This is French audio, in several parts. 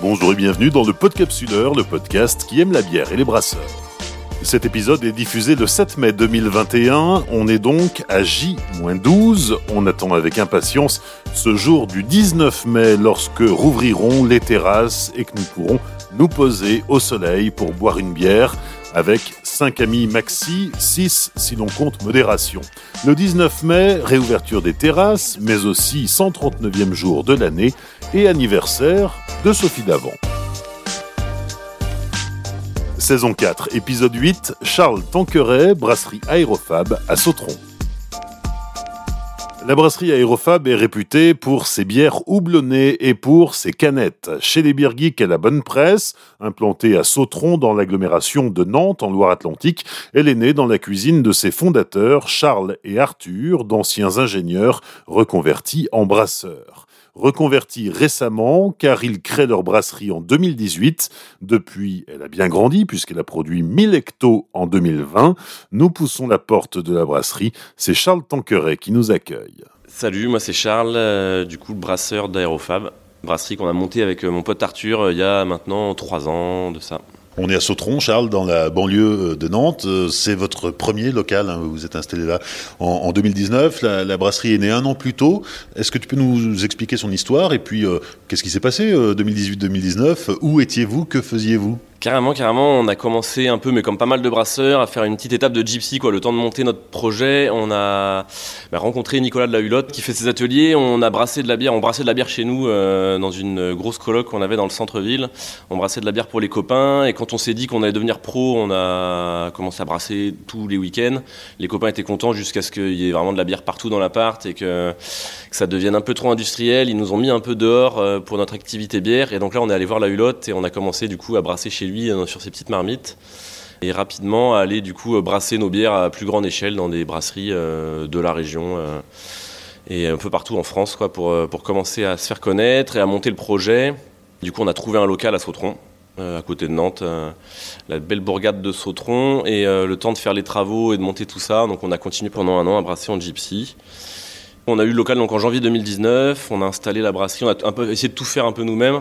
bonjour et bienvenue dans le Podcapsuleur, le podcast qui aime la bière et les brasseurs. Cet épisode est diffusé le 7 mai 2021, on est donc à J-12, on attend avec impatience ce jour du 19 mai lorsque rouvriront les terrasses et que nous pourrons nous poser au soleil pour boire une bière avec 5 amis maxi, 6 si l'on compte modération. Le 19 mai, réouverture des terrasses, mais aussi 139e jour de l'année et anniversaire de Sophie Davant. Saison 4, épisode 8, Charles Tanqueray, brasserie Aérofab à Sautron. La brasserie Aérofab est réputée pour ses bières houblonnées et pour ses canettes. Chez les Beer Geeks, elle a bonne presse. Implantée à Sautron dans l'agglomération de Nantes en Loire-Atlantique, elle est née dans la cuisine de ses fondateurs Charles et Arthur, d'anciens ingénieurs reconvertis en brasseurs reconvertis récemment car ils créent leur brasserie en 2018. Depuis, elle a bien grandi puisqu'elle a produit 1000 hectos en 2020. Nous poussons la porte de la brasserie. C'est Charles Tanqueray qui nous accueille. Salut, moi c'est Charles, euh, du coup brasseur d'Aérofab. Brasserie qu'on a montée avec euh, mon pote Arthur euh, il y a maintenant 3 ans de ça. On est à Sautron, Charles, dans la banlieue de Nantes. C'est votre premier local, hein, vous êtes installé là en, 2019. La, brasserie est née un an plus tôt. Est-ce que tu peux nous expliquer son histoire? Et puis qu'est-ce qui s'est passé 2018-2019 Où étiez-vous? Que faisiez-vous? Carrément, carrément. On a commencé un peu, mais comme pas mal de brasseurs, à faire une petite étape de gypsy, quoi. Le temps de monter notre projet, on a bah, rencontré Nicolas de la Hulotte qui fait ses ateliers. On a brassé de la bière, on brassait de la bière chez nous euh, dans une grosse coloc qu'on avait dans le centre-ville. On brassait de la bière pour les copains. Et quand on s'est dit qu'on allait devenir pro, on a commencé à brasser tous les week-ends. Les copains étaient contents jusqu'à ce qu'il y ait vraiment de la bière partout dans l'appart et que, que, ça devienne un peu trop industriel. Ils nous ont mis un peu dehors euh, pour notre activité bière. Et donc là, on est allé voir la Hulotte et on a commencé du coup à brasser chez lui euh, sur ses petites marmites et rapidement aller du coup brasser nos bières à plus grande échelle dans des brasseries euh, de la région euh, et un peu partout en France quoi, pour, pour commencer à se faire connaître et à monter le projet. Du coup, on a trouvé un local à Sautron, à côté de Nantes, la belle bourgade de Sautron, et le temps de faire les travaux et de monter tout ça. Donc, on a continué pendant un an à brasser en gypsy. On a eu le local donc en janvier 2019, on a installé la brasserie, on a un peu essayé de tout faire un peu nous-mêmes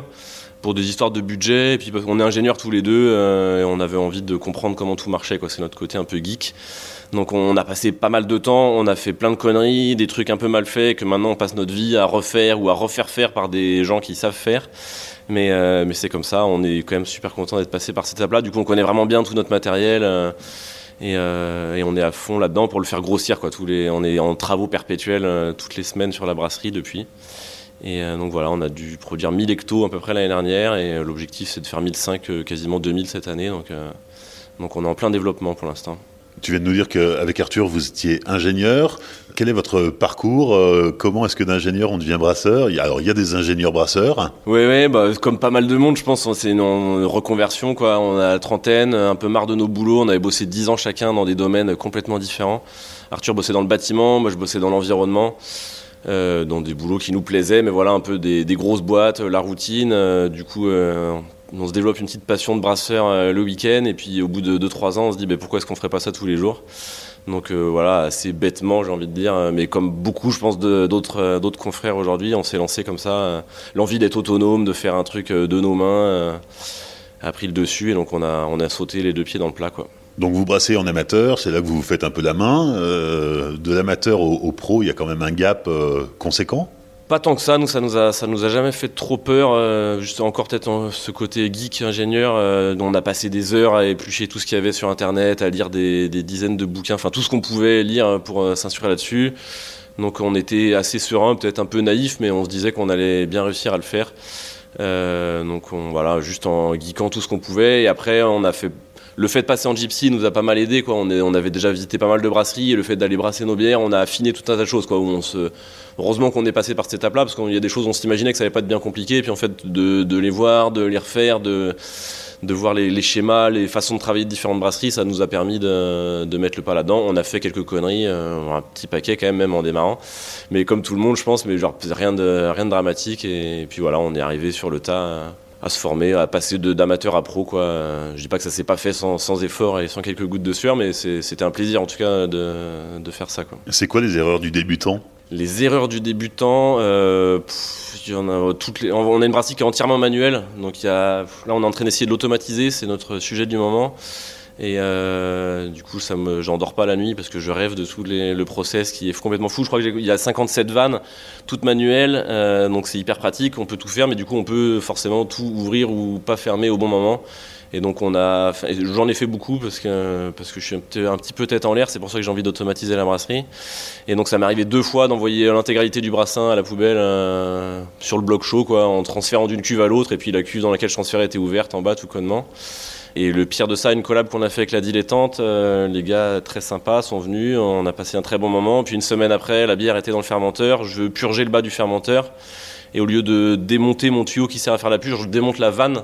pour des histoires de budget. Et puis on est ingénieurs tous les deux euh, et on avait envie de comprendre comment tout marchait. C'est notre côté un peu geek. Donc on a passé pas mal de temps, on a fait plein de conneries, des trucs un peu mal faits que maintenant on passe notre vie à refaire ou à refaire faire par des gens qui savent faire. Mais, euh, mais c'est comme ça, on est quand même super content d'être passé par cette étape-là. Du coup on connaît vraiment bien tout notre matériel. Euh, et, et, on est à fond là-dedans pour le faire grossir. Quoi. Tous les, on est en travaux perpétuels toutes les semaines sur la brasserie depuis. Et euh, donc voilà, on a dû produire 1000 hectos à peu près l'année dernière et euh, l'objectif c'est de faire 1005, euh, quasiment 2000 cette année. Donc, donc on est en plein développement pour l'instant. Tu viens de nous dire qu'avec Arthur, vous étiez ingénieur. Quel est votre parcours Comment est-ce que d'ingénieur on devient brasseur? Alors, il y a des ingénieurs brasseurs. Oui, oui bah, comme pas mal de monde, je pense, c'est une, reconversion. Quoi. On a la trentaine, un peu marre de nos boulots. On avait bossé 10 ans chacun dans des domaines complètement différents. Arthur bossait dans le bâtiment, moi je bossais dans l'environnement. Euh, dans des boulots qui nous plaisaient, mais voilà, un peu des, grosses boîtes, la routine. Euh, du coup, euh, on se développe une petite passion de brasseur le week-end, et puis au bout de 2-3 ans, on se dit bah, pourquoi est-ce qu'on ferait pas ça tous les jours? Donc voilà, assez bêtement, j'ai envie de dire, mais comme beaucoup, je pense, d'autres d'autres confrères aujourd'hui, on s'est lancé comme ça. L'envie d'être autonome, de faire un truc de nos mains, a pris le dessus, et donc on a, on a sauté les deux pieds dans le plat. Quoi. Donc vous brassez en amateur, c'est là que vous vous faites un peu la main. Euh, de l'amateur au, pro, il y a quand même un gap euh, conséquent pas tant que ça, nous ça nous a ça nous a jamais fait trop peur. Euh, juste encore peut-être ce côté geek ingénieur, dont on a passé des heures à éplucher tout ce qu'il y avait sur internet, à lire des, dizaines de bouquins, enfin tout ce qu'on pouvait lire pour s'instruire là-dessus. Donc on était assez serein, peut-être un peu naïf, mais on se disait qu'on allait bien réussir à le faire. donc on, voilà, juste en geekant tout ce qu'on pouvait. Et après on a fait le fait de passer en gypsy nous a pas mal aidé. Quoi. On, avait déjà visité pas mal de brasseries et le fait d'aller brasser nos bières, on a affiné tout un tas de choses. Quoi, on se... Heureusement qu'on est passé par cette étape-là parce qu'il y a des choses, on s'imaginait que ça allait pas être bien compliqué. Et puis en fait, de, les voir, de les refaire, de, voir les, schémas, les façons de travailler de différentes brasseries, ça nous a permis de, mettre le pas là-dedans. On a fait quelques conneries, euh, un petit paquet quand même, même en démarrant. Mais comme tout le monde, je pense, mais genre rien de, rien de dramatique. Et, puis voilà, on est arrivé sur le tas à se former, à passer d'amateur à pro. Quoi. Je dis pas que ça s'est pas fait sans, sans, effort et sans quelques gouttes de sueur, mais c'était un plaisir en tout cas de, de faire ça. C'est quoi les erreurs du débutant? Les erreurs du débutant, euh, y en a toutes les, on a une brasserie qui est entièrement manuelle, donc il y a, là on est en train d'essayer de l'automatiser, c'est notre sujet du moment. Et euh, du coup, ça me, j'en dors pas la nuit parce que je rêve de tout les, le process qui est complètement fou. Je crois qu'il y a 57 vannes, toutes manuelles, euh, donc c'est hyper pratique. On peut tout faire, mais du coup, on peut forcément tout ouvrir ou pas fermer au bon moment. Et donc on a, j'en ai fait beaucoup parce que parce que je suis un petit, peu tête en l'air. C'est pour ça que j'ai envie d'automatiser la brasserie. Et donc ça m'est arrivé deux fois d'envoyer l'intégralité du brassin à la poubelle euh, sur le bloc chaud, quoi, en transférant d'une cuve à l'autre. Et puis la cuve dans laquelle je transférais était ouverte en bas tout connement. Et le pire de ça, une collab qu'on a fait avec la dilettante, euh, les gars très sympas sont venus, on a passé un très bon moment. Puis une semaine après, la bière était dans le fermenteur, je veux purger le bas du fermenteur. Et au lieu de démonter mon tuyau qui sert à faire la purge, je démonte la vanne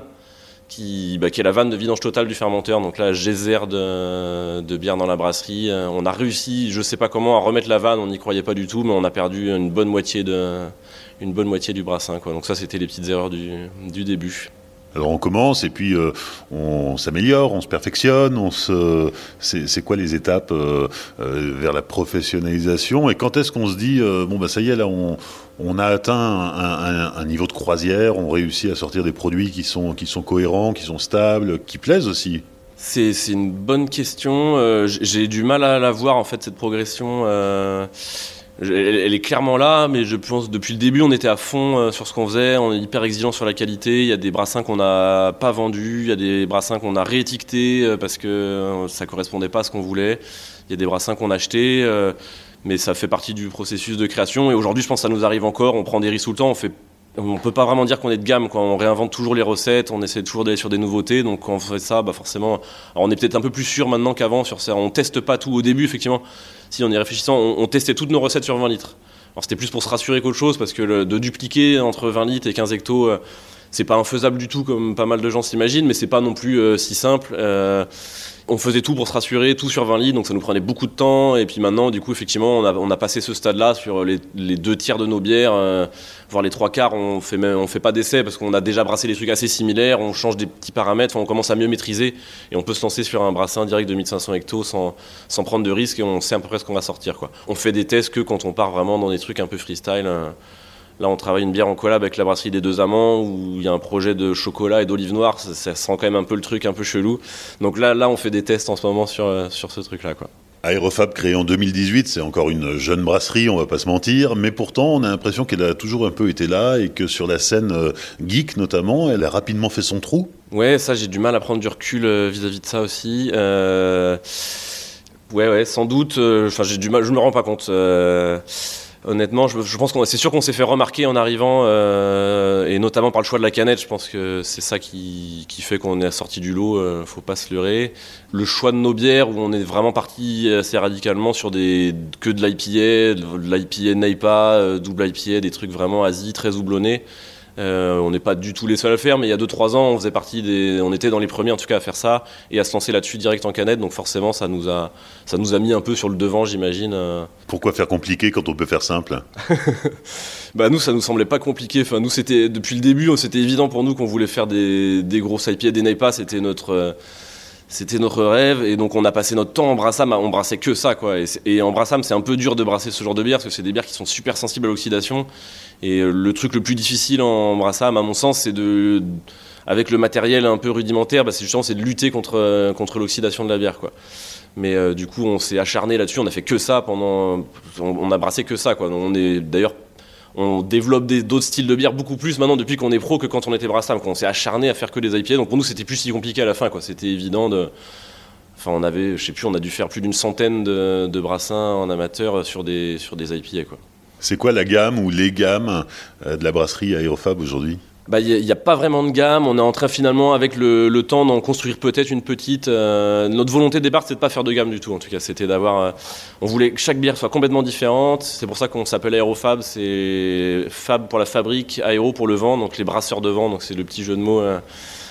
qui, bah, est la vanne de vidange totale du fermenteur. Donc là, geyser de, de bière dans la brasserie. Euh, on a réussi, je sais pas comment, à remettre la vanne. On n'y croyait pas du tout, mais on a perdu une bonne moitié, du brassin. Donc ça, c'était les petites erreurs du début. Alors on commence et puis euh, on s'améliore, on se perfectionne, on se... c'est quoi les étapes euh, euh, vers la professionnalisation et quand est-ce qu'on se dit bon bah ça y est là on, a atteint un, un, niveau de croisière, on réussit à sortir des produits qui sont, qui sont cohérents, qui sont stables, qui plaisent aussi? C'est une bonne question. J'ai du mal à la voir en fait cette progression elle, est clairement là, mais je pense depuis le début, on était à fond euh, sur ce qu'on faisait, on est hyper exigeant sur la qualité. Il y a des brassins qu'on n'a pas vendus, il y a des brassins qu'on a réétiquetés euh, parce que euh, ça correspondait pas à ce qu'on voulait. Il y a des brassins qu'on a achetés, mais ça fait partie du processus de création. Et aujourd'hui, je pense que ça nous arrive encore. On prend des risques tout le temps, on fait on peut pas vraiment dire qu'on est de gamme, quoi. On réinvente toujours les recettes, on essaie toujours d'aller sur des nouveautés. Donc quand on fait ça, bah forcément, on est peut-être un peu plus sûr maintenant qu'avant sur ça. On teste pas tout au début, effectivement. Si on y réfléchissant, on, testait toutes nos recettes sur 20 litres. Alors c'était plus pour se rassurer qu'autre chose, parce que de dupliquer entre 20 litres et 15 hectos, euh, c'est pas infaisable du tout, comme pas mal de gens s'imaginent, mais c'est pas non plus euh, si simple. Euh, on faisait tout pour se rassurer, tout sur 20 litres, donc ça nous prenait beaucoup de temps. Et puis maintenant, du coup, effectivement, on a, passé ce stade-là sur les, deux tiers de nos bières, euh, voire les trois quarts. On fait on fait pas d'essai parce qu'on a déjà brassé des trucs assez similaires. On change des petits paramètres, on commence à mieux maîtriser et on peut se lancer sur un brassin direct de 1500 hectos sans, sans prendre de risques et on sait à peu près ce qu'on va sortir. Quoi. On fait des tests que quand on part vraiment dans des trucs un peu freestyle. Là, on travaille une bière en collab avec la brasserie des Deux Amants où il y a un projet de chocolat et d'olive noire. Ça, sent quand même un peu le truc un peu chelou. Donc là, là, on fait des tests en ce moment sur, euh, sur ce truc-là, quoi. Aérofab créé en 2018, c'est encore une jeune brasserie, on va pas se mentir, mais pourtant on a l'impression qu'elle a toujours un peu été là et que sur la scène euh, geek notamment, elle a rapidement fait son trou. Ouais, ça j'ai du mal à prendre du recul euh, vis-à-vis de ça aussi. Ouais, ouais, sans doute. Enfin, j'ai du mal, je me rends pas compte. Honnêtement, je, pense qu'on c'est sûr qu'on s'est fait remarquer en arrivant, euh, et notamment par le choix de la canette. Je pense que c'est ça qui, fait qu'on est sorti du lot. Euh, faut pas se leurrer. Le choix de nos bières, où on est vraiment parti assez radicalement sur des que de l'IPA, de l'IPA Naipa, euh, double IPA, des trucs vraiment Asie, très houblonnés. Euh, on n'est pas du tout les seuls à le faire, mais il y a 2-3 ans, on faisait partie des, on était dans les premiers en tout cas à faire ça et à se lancer là-dessus direct en canette. Donc forcément, ça nous a, ça nous a mis un peu sur le devant, j'imagine. Euh. Pourquoi faire compliqué quand on peut faire simple? Bah nous, ça nous semblait pas compliqué. Enfin, nous, c'était depuis le début, c'était évident pour nous qu'on voulait faire des, des grosses IPA, des NEIPA. C'était notre euh, c'était notre rêve et donc on a passé notre temps en brassam on brassait que ça quoi et, en brassam c'est un peu dur de brasser ce genre de bière parce que c'est des bières qui sont super sensibles à l'oxydation et euh, le truc le plus difficile en brassam à mon sens c'est de avec le matériel un peu rudimentaire bah, c'est justement c'est de lutter contre euh, contre l'oxydation de la bière quoi mais euh, du coup on s'est acharné là-dessus on a fait que ça pendant on, a brassé que ça quoi on est d'ailleurs on développe d'autres styles de bière beaucoup plus maintenant depuis qu'on est pro que quand on était brassam. On s'est acharné à faire que des IPA. Donc pour nous, c'était plus si compliqué à la fin. C'était évident de. Enfin, on avait, je sais plus, on a dû faire plus d'une centaine de, de, brassins en amateur sur des, sur des IPA. Quoi. C'est quoi la gamme ou les gammes euh, de la brasserie Aérofab aujourd'hui? Bah, il n'y a, pas vraiment de gamme. On est en train finalement, avec le, temps, d'en construire peut-être une petite. Euh, notre volonté de départ, c'était de pas faire de gamme du tout. En tout cas, c'était d'avoir. Euh, on voulait que chaque bière soit complètement différente. C'est pour ça qu'on s'appelle Aérofab. C'est Fab pour la fabrique, Aéro pour le vent. Donc les brasseurs de vent. Donc c'est le petit jeu de mots.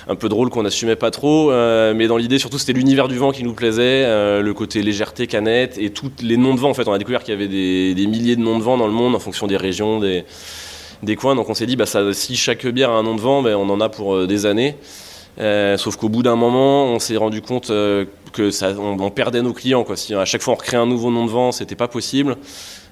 Un peu drôle qu'on n'assumait pas trop, mais dans l'idée surtout c'était l'univers du vent qui nous plaisait, le côté légèreté, canette et tous les noms de vent en fait. On a découvert qu'il y avait des, milliers de noms de vent dans le monde en fonction des régions, des, coins. Donc on s'est dit, bah, si chaque bière a un nom de vent, ben, on en a pour des années. sauf qu'au bout d'un moment, on s'est rendu compte que ça, on, perdait nos clients. Quoi. Si à chaque fois on recréait un nouveau nom de vent, c'était pas possible.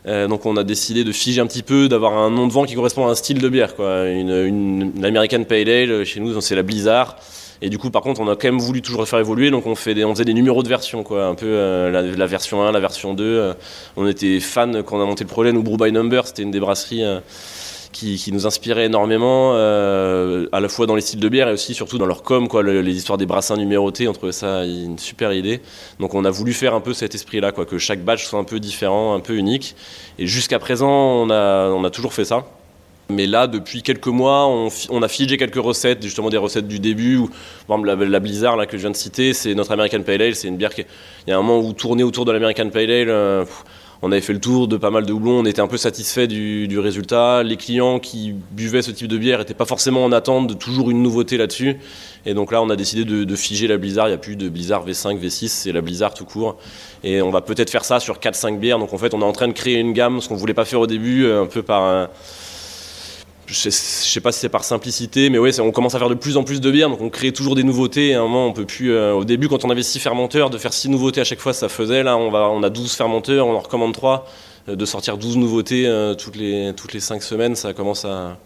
Donc on a décidé de figer un petit peu, d'avoir un nom de vent qui correspond à un style de bière. Quoi. Une, American Pale Ale, chez nous c'est la Blizzard. Et du coup, par contre, on a quand même voulu toujours faire évoluer, donc on, fait faisait des numéros de version, quoi, un peu euh, la, version 1, la version 2. Euh. on était fans quand on a monté le projet. Nous, Brew by Number, c'était une des brasseries euh, qui, nous inspirait énormément, à la fois dans les styles de bière et aussi surtout dans leur com, quoi, les histoires des brassins numérotés. On trouvait ça une super idée. Donc on a voulu faire un peu cet esprit-là, quoi, que chaque batch soit un peu différent, un peu unique. Et jusqu'à présent, on a, on a toujours fait ça. Mais là, depuis quelques mois, on, a figé quelques recettes, justement des recettes du début. Où, par exemple, la, Blizzard là, que je viens de citer, c'est notre American Pale Ale. C'est une bière qui. Il y a un moment où tourner autour de l'American Pale Ale. Euh, on avait fait le tour de pas mal de houblons, on était un peu satisfait du, résultat. Les clients qui buvaient ce type de bière n'étaient pas forcément en attente de toujours une nouveauté là-dessus. Et donc là, on a décidé de, figer la Blizzard. Il n'y a plus de Blizzard V5, V6, c'est la Blizzard tout court. Et on va peut-être faire ça sur 4-5 bières. Donc en fait, on est en train de créer une gamme, ce qu'on ne voulait pas faire au début, un peu par un je sais, pas si c'est par simplicité, mais ouais, on commence à faire de plus en plus de bières, donc on crée toujours des nouveautés. Un moment, on peut plus. Euh, au début, quand on avait 6 fermenteurs, de faire 6 nouveautés à chaque fois, ça faisait. Là, on a 12 fermenteurs, on en recommande 3. Euh, de sortir 12 nouveautés euh, toutes, les, toutes les 5 semaines, ça commence à,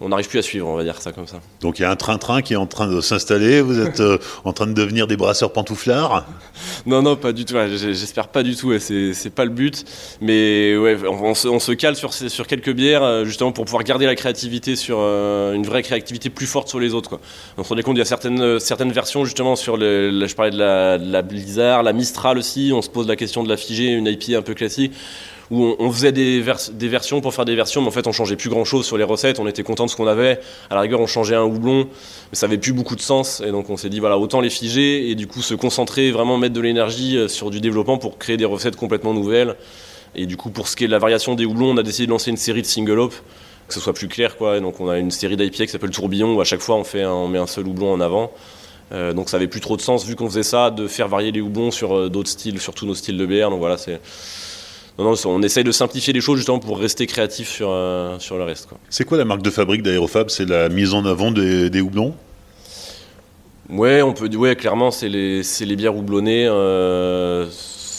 on n'arrive plus à suivre, on va dire ça comme ça. Donc il y a un train-train qui est en train de s'installer, vous êtes euh, en train de devenir des brasseurs pantouflards Non, non, pas du tout, j'espère pas du tout, c'est pas le but, mais ouais, on, se, cale sur, sur quelques bières euh, justement pour pouvoir garder la créativité sur euh, une vraie créativité plus forte sur les autres. Quoi. On se rendait compte, il y a certaines, certaines versions justement sur, le, je parlais de la, de la Blizzard, la Mistral aussi, on se pose la question de la figée, une IP un peu classique où on, faisait des, versions pour faire des versions, mais en fait on changeait plus grand chose sur les recettes, on était content de ce qu'on avait. À la rigueur, on changeait un houblon, mais ça avait plus beaucoup de sens. Et donc on s'est dit, voilà, autant les figer et du coup se concentrer, vraiment mettre de l'énergie euh, sur du développement pour créer des recettes complètement nouvelles. Et du coup, pour ce qui est de la variation des houblons, on a décidé de lancer une série de single hop, que ce soit plus clair. Quoi. Et donc on a une série d'IPA qui s'appelle Tourbillon, où à chaque fois on, fait on met un seul houblon en avant. Euh, donc ça avait plus trop de sens, vu qu'on faisait ça, de faire varier les houblons sur euh, d'autres styles, surtout nos styles de bière. Donc voilà, c'est non, non, on essaye de simplifier les choses justement pour rester créatif sur, euh, sur le reste. C'est quoi la marque de fabrique d'Aérofab? C'est la mise en avant des, des houblons? Ouais, on peut, ouais, clairement, c'est les, les, bières houblonnées. Euh,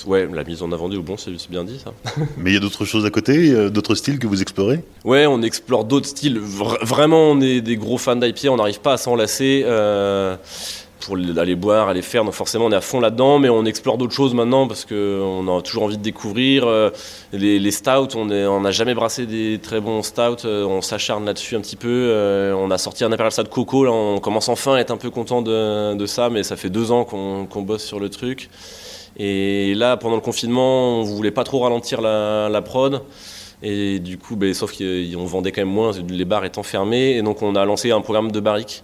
ouais, la mise en avant des houblons, c'est bien dit ça. Mais il y a d'autres choses à côté, euh, d'autres styles que vous explorez? Ouais, on explore d'autres styles. vraiment, on est des gros fans d'IPA, on n'arrive pas à s'en lasser pour aller boire, aller faire. Donc forcément, on est à fond là-dedans, mais on explore d'autres choses maintenant parce qu'on a toujours envie de découvrir. Euh, les, stouts, on n'a jamais brassé des très bons stouts. Euh, on s'acharne là-dessus un petit peu. Euh, on a sorti un Imperial Stout Coco. Là, on commence enfin à être un peu content de, ça, mais ça fait deux ans qu'on bosse sur le truc. Et là, pendant le confinement, on voulait pas trop ralentir la, prod. Et du coup, ben, sauf qu'on vendait quand même moins, les bars étant fermés. Et donc, on a lancé un programme de barriques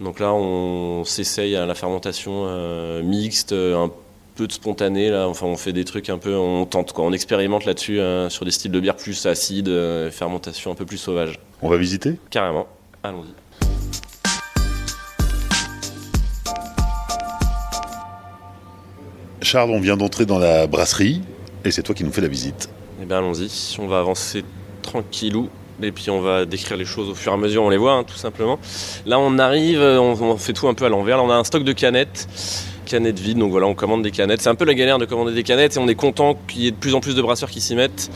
donc là, on s'essaye à la fermentation euh, mixte, un peu de spontané. Là. Enfin, on fait des trucs un peu, on tente, quoi. on expérimente là-dessus hein, sur des styles de bière plus acides, euh, fermentation un peu plus sauvage. On va visiter? Carrément. Allons-y. Charles, on vient d'entrer dans la brasserie et c'est toi qui nous fais la visite. Eh bien, allons-y. On va avancer tranquillou et puis on va décrire les choses au fur et à mesure, on les voit hein, tout simplement. Là on arrive, on, fait tout un peu à l'envers, là on a un stock de canettes, canettes vides, donc voilà on commande des canettes. C'est un peu la galère de commander des canettes et on est content qu'il y ait de plus en plus de brasseurs qui s'y mettent.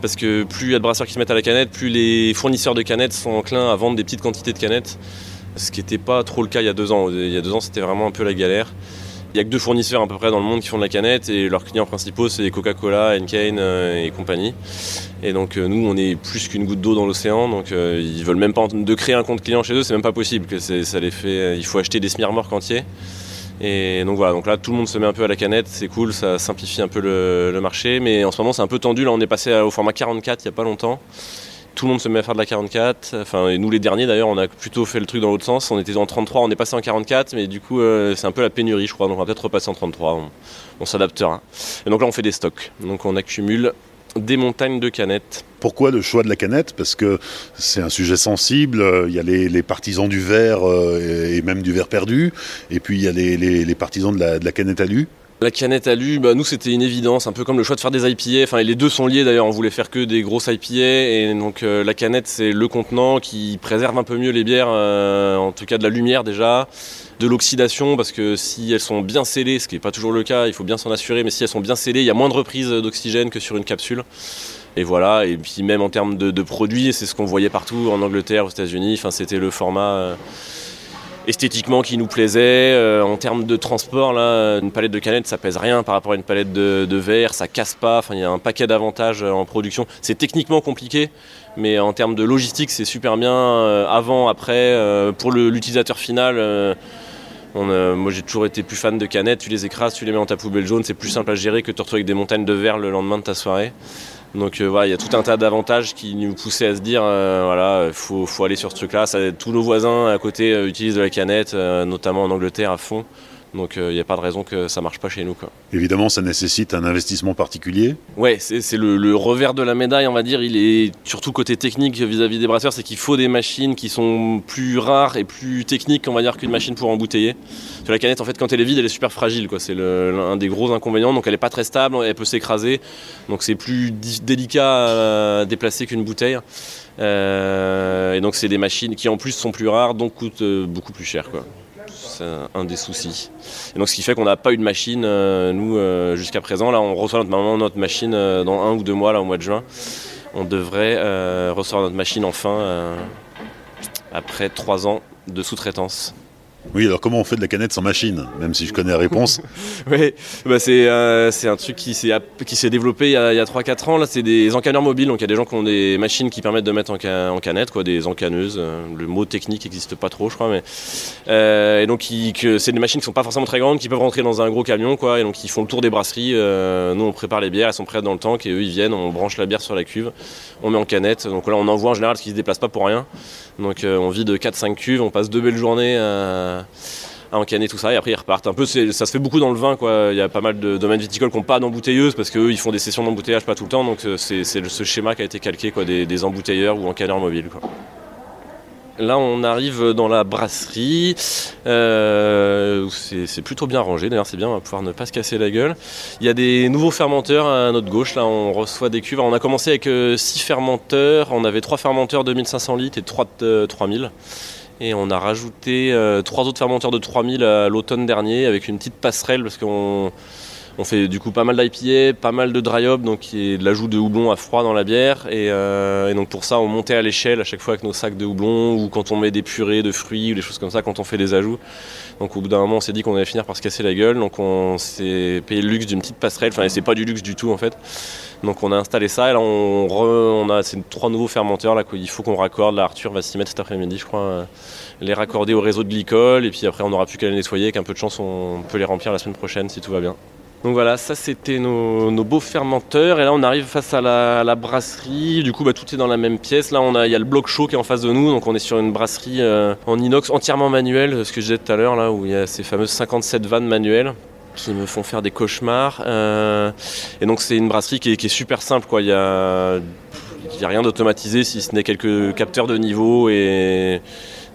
Parce que plus il y a de brasseurs qui se mettent à la canette, plus les fournisseurs de canettes sont enclins à vendre des petites quantités de canettes. Ce qui n'était pas trop le cas il y a deux ans. Il y a deux ans c'était vraiment un peu la galère. Il n'y a que deux fournisseurs à peu près dans le monde qui font de la canette et leurs clients principaux c'est Coca-Cola, Enkane euh, et compagnie. Et donc euh, nous on est plus qu'une goutte d'eau dans l'océan donc euh, ils veulent même pas de créer un compte client chez eux, c'est même pas possible que ça les fait il faut acheter des semi-remorques entiers. Et donc voilà, donc là tout le monde se met un peu à la canette, c'est cool, ça simplifie un peu le, le marché, mais en ce moment c'est un peu tendu, là on est passé au format 44 il n'y a pas longtemps tout le monde se met à faire de la 44. Enfin, et nous les derniers d'ailleurs, on a plutôt fait le truc dans l'autre sens. On était en 33, on est passé en 44, mais du coup euh, c'est un peu la pénurie, je crois. Donc on va peut-être repasser en 33. On, s'adaptera. Et donc là on fait des stocks. Donc on accumule des montagnes de canettes. Pourquoi le choix de la canette? Parce que c'est un sujet sensible. Il y a les, partisans du verre euh, et même du verre perdu. Et puis il y a les, partisans de la, de la canette alu. La canette alu, bah, nous c'était une évidence, un peu comme le choix de faire des IPA. Enfin, les deux sont liés d'ailleurs, on voulait faire que des grosses IPA. Et donc euh, la canette c'est le contenant qui préserve un peu mieux les bières, euh, en tout cas de la lumière déjà, de l'oxydation, parce que si elles sont bien scellées, ce qui n'est pas toujours le cas, il faut bien s'en assurer, mais si elles sont bien scellées, il y a moins de reprise d'oxygène que sur une capsule. Et voilà, et puis même en termes de, produits, c'est ce qu'on voyait partout en Angleterre, aux États-Unis, enfin, c'était le format. Euh, esthétiquement qui nous plaisait. Euh, en termes de transport, là, une palette de canettes, ça pèse rien par rapport à une palette de, verre, ça casse pas. Enfin, il y a un paquet d'avantages euh, en production. C'est techniquement compliqué, mais en termes de logistique, c'est super bien. Euh, avant, après, pour l'utilisateur final. moi j'ai toujours été plus fan de canettes, tu les écrases, tu les mets dans ta poubelle jaune, c'est plus simple à gérer que de te retrouver avec des montagnes de verre le lendemain de ta soirée. Donc euh, voilà, il y a tout un tas d'avantages qui nous poussaient à se dire, euh, voilà, il faut, faut, aller sur ce truc-là. Tous nos voisins à côté euh, utilisent de la canette, notamment en Angleterre à fond. Donc il n'y a pas de raison que ça marche pas chez nous. Quoi. Évidemment, ça nécessite un investissement particulier. Ouais, c'est le, revers de la médaille, on va dire. Il est surtout côté technique vis-à-vis des brasseurs, c'est qu'il faut des machines qui sont plus rares et plus techniques, on va dire, qu'une machine pour embouteiller. Sur la canette, en fait, quand elle est vide, elle est super fragile. C'est un des gros inconvénients. Donc elle n'est pas très stable, elle peut s'écraser. Donc c'est plus délicat à déplacer qu'une bouteille. Euh, et donc c'est des machines qui en plus sont plus rares, donc coûtent euh, beaucoup plus cher. Quoi c'est un des soucis. Et donc ce qui fait qu'on n'a pas eu de machine, euh, nous, euh, jusqu'à présent. Là, on reçoit notre, notre machine euh, dans un ou deux mois, là, au mois de juin. On devrait recevoir notre machine enfin après trois ans de sous-traitance. Oui, alors comment on fait de la canette sans machine Même si je connais la réponse. oui, bah c'est euh, un truc qui s'est développé il y a, a 3-4 ans. Là, c'est des encanneurs mobiles. Donc il y a des gens qui ont des machines qui permettent de mettre en, canette, quoi, des encanneuses. Euh, le mot technique n'existe pas trop, je crois. Mais, euh, et donc c'est des machines qui sont pas forcément très grandes, qui peuvent rentrer dans un gros camion. Quoi, et donc ils font le tour des brasseries. nous, on prépare les bières, elles sont prêtes dans le tank. Et eux, ils viennent, on branche la bière sur la cuve, on met en canette. Donc là, on envoie en général parce qu'ils ne se déplacent pas pour rien. Donc on vit de 4-5 cuves, on passe deux belles journées à, encanner tout ça et après ils repartent. Un peu, ça se fait beaucoup dans le vin, quoi. Il y a pas mal de domaines viticoles qui n'ont pas d'embouteilleuse parce qu'eux ils font des sessions d'embouteillage pas tout le temps, donc euh, c'est ce schéma qui a été calqué, quoi, des, embouteilleurs ou encanneurs mobiles, quoi. Là, on arrive dans la brasserie. Euh, c'est plutôt bien rangé. D'ailleurs, c'est bien, on va pouvoir ne pas se casser la gueule. Il y a des nouveaux fermenteurs à notre gauche. Là, on reçoit des cuves. on a commencé avec 6 euh, fermenteurs. On avait 3 fermenteurs de 1500 litres et 3 de 3000. Et on a rajouté euh, trois autres fermenteurs de 3000 à l'automne dernier avec une petite passerelle parce qu'on on fait du coup pas mal d'IPA, pas mal de dry hop, donc de l'ajout de houblon à froid dans la bière. Euh, et, donc pour ça, on montait à l'échelle à chaque fois avec nos sacs de houblon ou quand on met des purées de fruits ou des choses comme ça, quand on fait des ajouts. Donc au bout d'un moment, on s'est dit qu'on allait finir par se casser la gueule. Donc on s'est payé le luxe d'une petite passerelle. Enfin, c'est pas du luxe du tout en fait. Donc on a installé ça et là on, a ces trois nouveaux fermenteurs là qu'il faut qu'on raccorde. Là Arthur va s'y mettre cet après-midi je crois, euh, les raccorder au réseau de glycol et puis après on n'aura plus qu'à les nettoyer. Avec un peu de chance on peut les remplir la semaine prochaine si tout va bien. Donc voilà, ça c'était nos, beaux fermenteurs. Et là on arrive face à la, brasserie. Du coup bah, tout est dans la même pièce. Là on a, il y a le bloc chaud qui est en face de nous. Donc on est sur une brasserie euh, en inox entièrement manuelle, ce que je disais tout à l'heure là où il y a ces fameuses 57 vannes manuelles qui me font faire des cauchemars. Euh, et donc c'est une brasserie qui est, super simple. Quoi. Il n'y a, a, rien d'automatisé si ce n'est quelques capteurs de niveau et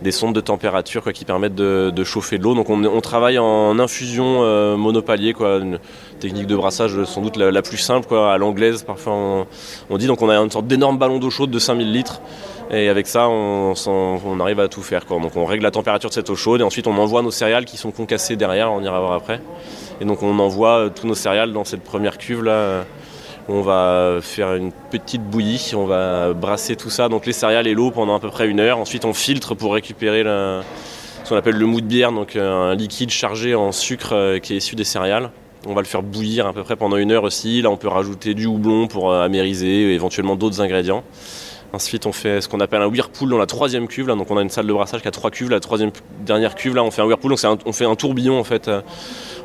des sondes de température quoi, qui permettent de, chauffer de l'eau. Donc on, travaille en infusion euh, monopalier, quoi, une technique de brassage sans doute la, plus simple, quoi, à l'anglaise parfois on, dit. Donc on a une sorte d'énorme ballon d'eau chaude de 5000 litres. Et avec ça, on, on, arrive à tout faire. Quoi. Donc on règle la température de cette eau chaude et ensuite on envoie nos céréales qui sont concassées derrière, on ira voir après. Et donc on envoie euh, tous nos céréales dans cette première cuve là. Euh, on va faire une petite bouillie, on va brasser tout ça, donc les céréales et l'eau pendant à peu près une heure. Ensuite on filtre pour récupérer ce qu'on appelle le mou de bière, donc euh, un liquide chargé en sucre qui est issu des céréales. On va le faire bouillir à peu près pendant une heure aussi. Là on peut rajouter du houblon pour amériser, éventuellement d'autres ingrédients. Ensuite, on fait ce qu'on appelle un whirlpool dans la troisième cuve. Là. Donc, on a une salle de brassage qui a trois cuves. La troisième dernière cuve, là, on fait un whirlpool. Donc, on fait un tourbillon en fait.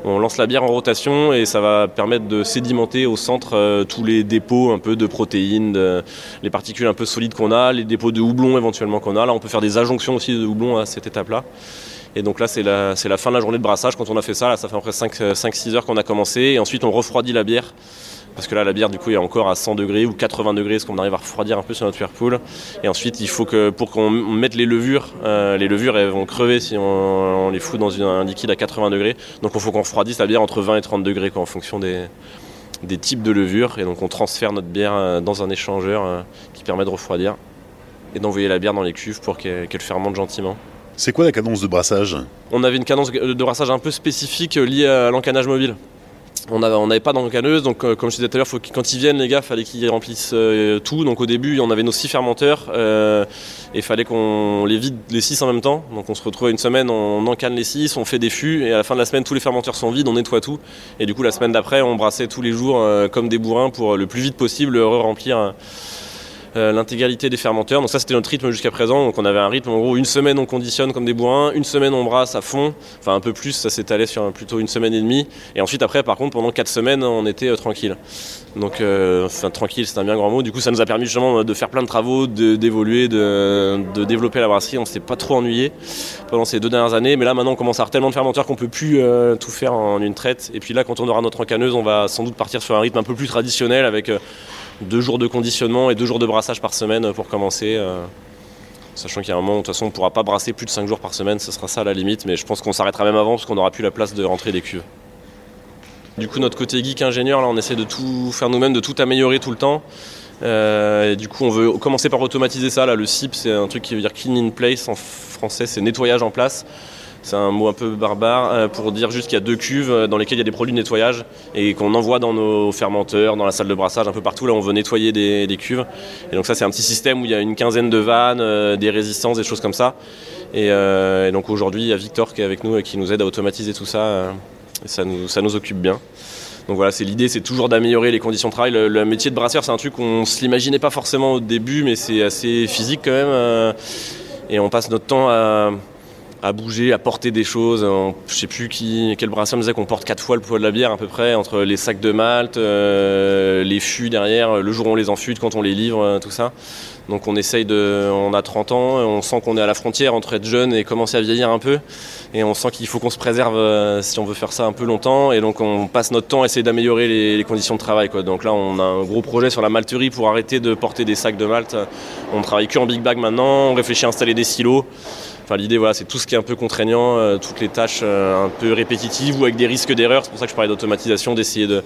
Euh, on lance la bière en rotation et ça va permettre de sédimenter au centre euh, tous les dépôts un peu de protéines, les particules un peu solides qu'on a, les dépôts de houblon éventuellement qu'on a. Là, on peut faire des injonctions aussi de houblon à cette étape-là. Et donc là, c'est la, fin de la journée de brassage. Quand on a fait ça, ça fait à peu près 5-6 heures qu'on a commencé. Et ensuite, on refroidit la bière parce que là la bière du coup est encore à 100 degrés ou 80 degrés, ce qu'on arrive à refroidir un peu sur notre whirlpool. Et ensuite il faut que pour qu'on mette les levures, euh, les levures elles vont crever si on, les fout dans un liquide à 80 degrés. Donc il faut qu'on refroidisse la bière entre 20 et 30 degrés quoi, en fonction des, des types de levures. Et donc on transfère notre bière euh, dans un échangeur euh, qui permet de refroidir et d'envoyer la bière dans les cuves pour qu'elle fermente gentiment. C'est quoi la cadence de brassage? On avait une cadence de brassage un peu spécifique liée à l'encanage mobile. On n'avait pas d'encaneuse, donc euh, comme je disais tout à l'heure, quand ils viennent, les gars, il fallait qu'ils remplissent euh, tout. Donc au début, on avait nos six fermenteurs euh, et fallait qu'on les vide les six en même temps. Donc on se retrouve une semaine, on encane les six, on fait des fûts et à la fin de la semaine, tous les fermenteurs sont vides, on nettoie tout. Et du coup, la semaine d'après, on brassait tous les jours comme des bourrins pour le plus vite possible re-remplir euh, l'intégralité des fermenteurs. Donc ça c'était notre rythme jusqu'à présent. Donc on avait un rythme en gros une semaine on conditionne comme des bourrins, une semaine on brasse à fond, enfin un peu plus, ça s'étalait sur plutôt une semaine et demie. Et ensuite après par contre pendant quatre semaines on était euh, tranquille. Donc euh, enfin tranquille c'est un bien grand mot. Du coup ça nous a permis justement de faire plein de travaux, d'évoluer, de, de, développer la brasserie. On s'était pas trop ennuyé pendant ces deux dernières années. Mais là maintenant on commence à avoir tellement de fermenteurs qu'on peut plus tout faire en une traite. Et puis là quand on aura notre encaneuse on va sans doute partir sur un rythme un peu plus traditionnel avec deux jours de conditionnement et deux jours de brassage par semaine pour commencer. Euh, sachant qu'il y a un moment, de toute façon, on ne pourra pas brasser plus de 5 jours par semaine, ce sera ça à la limite, mais je pense qu'on s'arrêtera même avant parce qu'on n'aura plus la place de rentrer des cuves. Du coup, notre côté geek ingénieur, là, on essaie de tout faire nous-mêmes, de tout améliorer tout le temps. Euh, et du coup, on veut commencer par automatiser ça. Là, le CIP, c'est un truc qui veut dire Clean in Place en français, c'est nettoyage en place. C'est un mot un peu barbare euh, pour dire juste qu'il y a deux cuves euh, dans lesquelles il y a des produits de nettoyage et qu'on envoie dans nos fermenteurs, dans la salle de brassage, un peu partout. Là, on veut nettoyer des, cuves. Et donc ça, c'est un petit système où il y a une quinzaine de vannes, euh, des résistances, des choses comme ça. Et, donc aujourd'hui, il y a Victor qui est avec nous et qui nous aide à automatiser tout ça. ça nous, ça nous occupe bien. Donc voilà, c'est l'idée, c'est toujours d'améliorer les conditions de travail. Le, métier de brasseur, c'est un truc qu'on se l'imaginait pas forcément au début, mais c'est assez physique quand même. et on passe notre temps à à bouger, à porter des choses. je sais plus qui, quel brasseur me disait qu'on porte quatre fois le poids de la bière à peu près, entre les sacs de malt, euh, les fûts derrière, le jour où on les enfute, quand on les livre, euh, tout ça. Donc on essaye de. On a 30 ans, on sent qu'on est à la frontière entre être jeune et commencer à vieillir un peu. Et on sent qu'il faut qu'on se préserve euh, si on veut faire ça un peu longtemps. Et donc on passe notre temps à essayer d'améliorer les, conditions de travail. Donc là on a un gros projet sur la malterie pour arrêter de porter des sacs de malt. On travaille que en big bag maintenant, on réfléchit à installer des silos. L'idée, voilà, c'est tout ce qui est un peu contraignant, euh, toutes les tâches euh, un peu répétitives ou avec des risques d'erreur. C'est pour ça que je parlais d'automatisation, d'essayer de,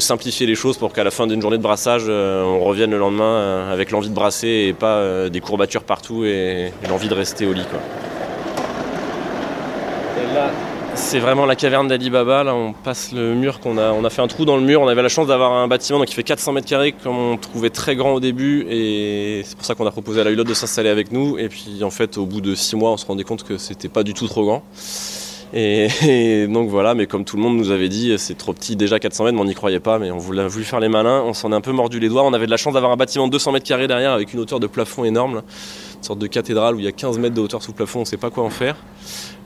simplifier les choses pour qu'à la fin d'une journée de brassage, euh, on revienne le lendemain avec l'envie de brasser et pas des courbatures partout et, l'envie de rester au lit. C'est vraiment la caverne d'Ali Baba. Là, on passe le mur a. On a fait un trou dans le mur. On avait la chance d'avoir un bâtiment qui fait 400 mètres carrés, comme on trouvait très grand au début. Et c'est pour ça qu'on a proposé à la Hulotte de s'installer avec nous. Et puis, en fait, au bout de 6 mois, on se rendait compte que c'était pas du tout trop grand. Et, donc voilà, mais comme tout le monde nous avait dit, c'est trop petit déjà 400 mètres, on n'y croyait pas, mais on voulait, voulu faire les malins, on s'en est un peu mordu les doigts. On avait de la chance d'avoir un bâtiment de 200 mètres carrés derrière avec une hauteur de plafond énorme, une sorte de cathédrale où il y a 15 mètres de hauteur sous plafond, on ne sait pas quoi en faire.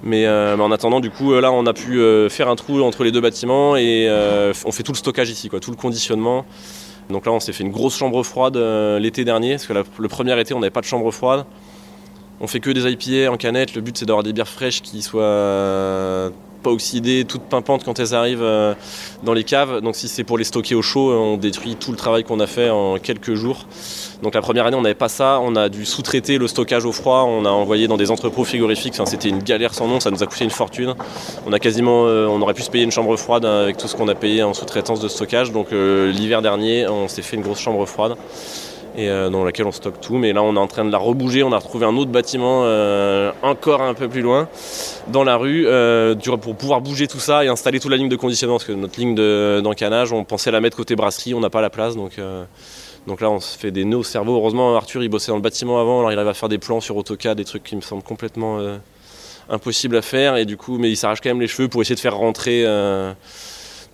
Euh, mais, en attendant, du coup, là, on a pu euh, faire un trou entre les deux bâtiments et euh, on fait tout le stockage ici, quoi, tout le conditionnement. Donc là, on s'est fait une grosse chambre froide l'été dernier, parce que le premier été, on n'avait pas de chambre froide. On fait que des IPA en canette. Le but, c'est d'avoir des bières fraîches qui soient pas oxydées, toutes pimpantes quand elles arrivent euh, dans les caves. Donc si c'est pour les stocker au chaud, on détruit tout le travail qu'on a fait en quelques jours. Donc la première année, on n'avait pas ça. On a dû sous-traiter le stockage au froid. On a envoyé dans des entrepôts frigorifiques. C'était une galère sans nom. Ça nous a coûté une fortune. On a quasiment, euh, on aurait pu se payer une chambre froide avec tout ce qu'on a payé en sous-traitance de stockage. Donc euh, l'hiver dernier, on s'est fait une grosse chambre froide et euh, dans laquelle on stocke tout. Mais là, on est en train de la rebouger. On a retrouvé un autre bâtiment euh, encore un peu plus loin dans la rue euh, pour pouvoir bouger tout ça et installer toute la ligne de conditionnement. Parce que notre ligne d'encanage, on pensait la mettre côté brasserie, on n'a pas la place. Donc, donc là, on se fait des nœuds au cerveau. Heureusement, Arthur, il bossait dans le bâtiment avant. Alors il arrive à faire des plans sur AutoCAD, des trucs qui me semblent complètement impossibles à faire. Et du coup, mais il s'arrache quand même les cheveux pour essayer de faire rentrer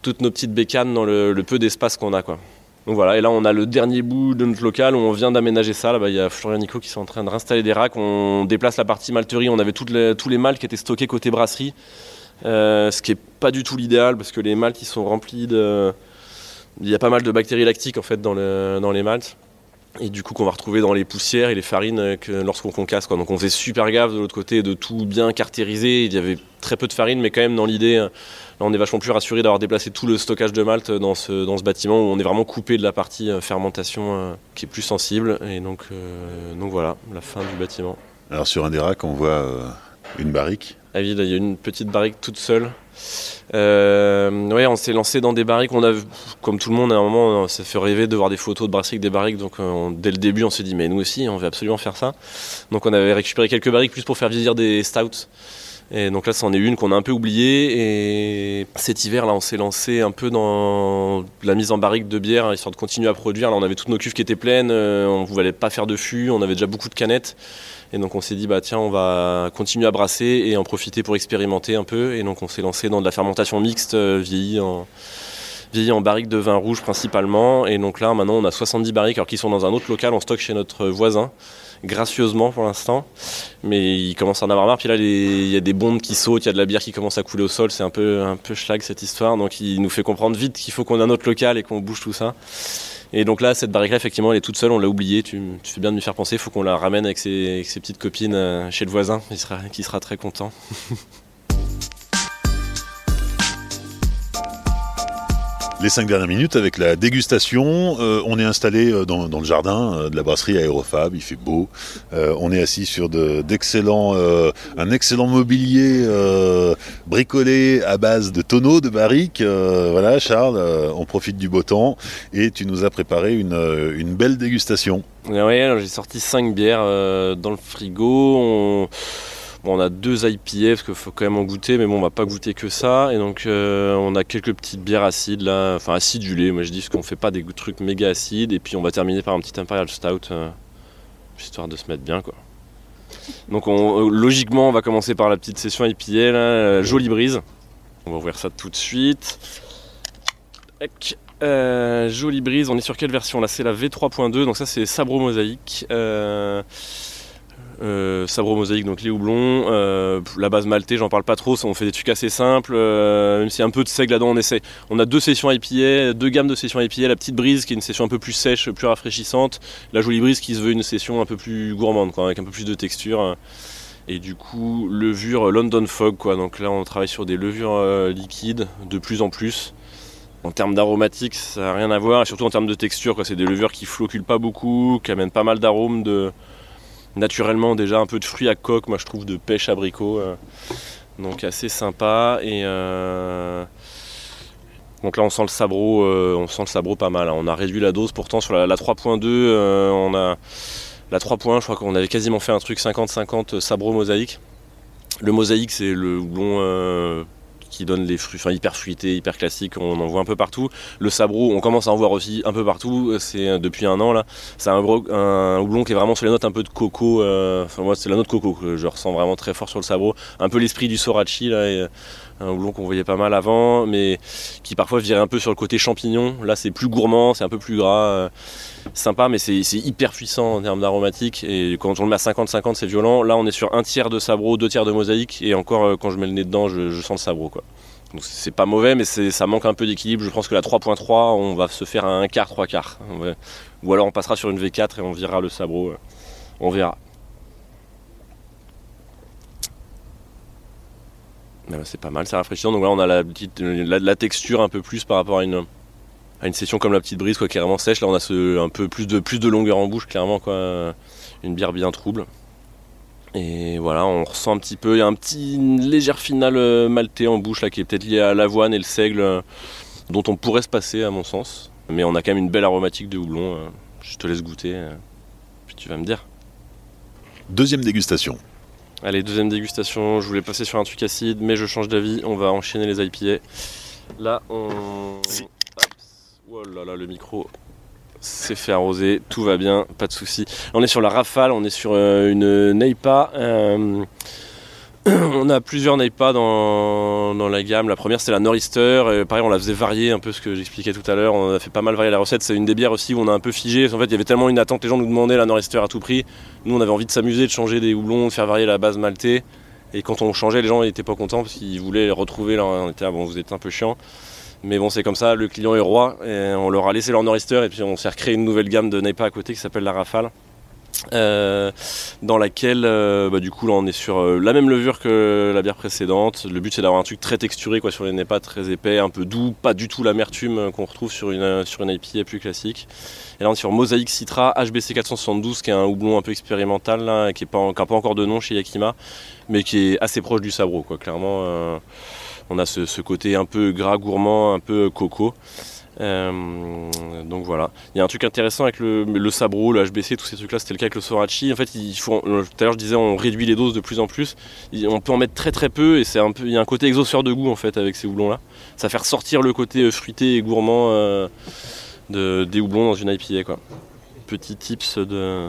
toutes nos petites bécanes dans le, le peu d'espace qu'on a. quoi. Donc voilà, et là on a le dernier bout de notre local où on vient d'aménager ça. Là-bas, il y a Florian Nico qui sont en train de réinstaller des racks. On déplace la partie malterie. On avait tous les maltes qui étaient stockés côté brasserie, euh, ce qui n'est pas du tout l'idéal parce que les maltes ils sont remplis de. Il y a pas mal de bactéries lactiques en fait dans, le, dans les maltes. et du coup qu'on va retrouver dans les poussières et les farines lorsqu'on concasse. Donc on faisait super gaffe de l'autre côté de tout bien cartériser. Il y avait très peu de farine, mais quand même dans l'idée, là on est vachement plus rassuré d'avoir déplacé tout le stockage de malt dans ce, dans ce bâtiment où on est vraiment coupé de la partie euh, fermentation euh, qui est plus sensible. Et donc, euh, donc voilà, la fin du bâtiment. Alors sur un des racks, on voit une barrique. Ah il y a une petite barrique toute seule. Euh, ouais, on s'est lancé dans des barriques. On a, comme tout le monde, à un moment, ça fait rêver de voir des photos de brasseries avec des barriques. Donc, dès le début, on s'est dit, mais nous aussi, on veut absolument faire ça. Donc, on avait récupéré quelques barriques plus pour faire vieillir des stouts. Et donc là, c'en est une qu'on a un peu oubliée. Et cet hiver, là, on s'est lancé un peu dans la mise en barrique de bière, histoire de continuer à produire. Là, on avait toutes nos cuves qui étaient pleines, euh, on ne voulait pas faire de fût, on avait déjà beaucoup de canettes. Et donc on s'est dit, bah tiens, on va continuer à brasser et en profiter pour expérimenter un peu. Et donc on s'est lancé dans de la fermentation mixte, euh, vieillie en en barrique de vin rouge principalement. Et donc là, maintenant, on a 70 barriques, alors qu'ils sont dans un autre local en stock chez notre voisin gracieusement pour l'instant. Mais il commence à en avoir marre. Puis là, il y a des bombes qui sautent, il y a de la bière qui commence à couler au sol. C'est un peu, un peu schlag cette histoire. Donc il nous fait comprendre vite qu'il faut qu'on ait un autre local et qu'on bouge tout ça. Et donc là, cette barrique-là, effectivement, elle est toute seule, on l'a oubliée. Tu, fais bien de me faire penser, il faut qu'on la ramène avec ses, petites copines euh, chez le voisin, sera, qui sera très content. les cinq dernières minutes avec la dégustation. Euh, on est installé euh, dans, le jardin euh, de la brasserie Aérofab, il fait beau. on est assis sur d'excellents, un excellent mobilier bricolé à base de tonneaux, de barriques. voilà, Charles, on profite du beau temps et tu nous as préparé une, belle dégustation. Oui, j'ai sorti cinq bières dans le frigo a deux IPA parce qu'il faut quand même en goûter, mais bon, on va pas goûter que ça. Et donc, euh, on a quelques petites bières acides là, enfin acidulées, moi je dis, parce qu'on fait pas des trucs méga acides. Et puis, on va terminer par un petit Imperial Stout, euh, histoire de se mettre bien quoi. Donc, on, euh, logiquement, on va commencer par la petite session IPA là, Jolie Brise. On va ouvrir ça tout de suite. jolie brise, on est sur quelle version Là? C'est la V3.2, donc ça c'est Sabro Mosaïque. Sabro mosaïque, donc les houblons. Euh, la base maltée, j'en parle pas trop, on fait des trucs assez simples. Euh, même a un peu de seigle là-dedans, on essaie. On a deux sessions IPA, deux gammes de sessions IPA. La petite brise qui est une session un peu plus sèche, plus rafraîchissante. La jolie brise qui se veut une session un peu plus gourmande, quoi, avec un peu plus de texture. Et du coup, levure London Fog, quoi. Donc là, on travaille sur des levures liquides de plus en plus. En termes d'aromatique, ça n'a rien à voir, et surtout en termes de texture, c'est des levures qui floculent pas beaucoup, qui amènent pas mal d'arômes de, naturellement déjà un peu de fruits à coque, moi je trouve de pêche abricot. Euh, donc assez sympa. Et euh, donc là on sent le sabro, euh, on sent le sabro pas mal. Hein. On a réduit la dose pourtant sur la, 3.2, on a la 3.1, je crois qu'on avait quasiment fait un truc 50-50 sabro mosaïque. Le mosaïque c'est le houblon qui donne les fruits, enfin hyper fruités, hyper classiques, on en voit un peu partout. Le sabro, on commence à en voir aussi un peu partout, c'est euh, depuis un an là. C'est un, un, houblon qui est vraiment sur les notes un peu de coco, euh, enfin moi c'est la note coco que je ressens vraiment très fort sur le sabro. Un peu l'esprit du sorachi là, et, euh, un houblon qu'on voyait pas mal avant, mais qui parfois virait un peu sur le côté champignon. Là c'est plus gourmand, c'est un peu plus gras sympa, mais c'est hyper puissant en termes d'aromatique. Et quand on le met à 50-50, c'est violent. Là, on est sur un tiers de sabro, deux tiers de mosaïque. Et encore, euh, quand je mets le nez dedans, je, sens le sabro. Quoi. Donc c'est pas mauvais, mais ça manque un peu d'équilibre. Je pense que la 3.3, on va se faire un quart, trois quarts. Ou alors on passera sur une V4 et on virera le sabro. Euh, on verra. C'est pas mal, c'est rafraîchissant. Donc là, on a la, petite, la texture un peu plus par rapport à une, une session comme la petite brise, quoi, qui est vraiment sèche. Là, on a un peu plus de, plus de longueur en bouche, clairement, quoi. Une bière bien trouble. Et voilà, on ressent un petit peu, il y a un petit légère finale euh, maltais en bouche là qui est peut-être liée à l'avoine et le seigle euh, dont on pourrait se passer à mon sens. Mais on a quand même une belle aromatique de houblon. Euh, je te laisse goûter, puis tu vas me dire. Deuxième dégustation. Allez, deuxième dégustation. Je voulais passer sur un truc acide, mais je change d'avis. On va enchaîner les IPA. Là, on. Oh là là, le micro s'est fait arroser, tout va bien, pas de souci. On est sur la rafale, on est sur euh, une Neipa. Euh, on a plusieurs Neipa dans, la gamme. La première c'est la Nor'easter. pareil, on la faisait varier un peu ce que j'expliquais tout à l'heure. On a fait pas mal varier la recette. C'est une des bières aussi où on a un peu figé. En fait, il y avait tellement une attente, les gens nous demandaient la Nor'easter à tout prix. Nous, on avait envie de s'amuser, de changer des houblons, de faire varier la base maltais. Et quand on changeait, les gens n'étaient pas contents parce qu'ils voulaient retrouver. Là, on était, ah bon, vous êtes un peu chiant. Mais bon, c'est comme ça, le client est roi, on leur a laissé leur Nor'easter, et puis on s'est recréé une nouvelle gamme de NEPA à côté qui s'appelle la Rafale. Euh, dans laquelle euh, bah, du coup là on est sur euh, la même levure que la bière précédente. Le but c'est d'avoir un truc très texturé quoi sur les NEPA, très épais, un peu doux, pas du tout l'amertume qu'on retrouve sur une, sur une IPA plus classique. Et là on est sur Mosaic Citra HBC 472 qui est un houblon un peu expérimental qui n'a pas, pas, encore de nom chez Yakima mais qui est assez proche du sabro quoi. Clairement on a ce, côté un peu gras gourmand, un peu coco. Euh, donc voilà. Il y a un truc intéressant avec le, le sabro, le HBC, tous ces trucs-là, c'était le cas avec le Sorachi. En fait, il faut, tout à l'heure je disais, on réduit les doses de plus en plus. On peut en mettre très très peu et c'est un peu, il y a un côté exhausteur de goût en fait avec ces houblons-là. Ça fait ressortir le côté euh, fruité et gourmand euh, de, des houblons dans une IPA quoi. Petit tips de,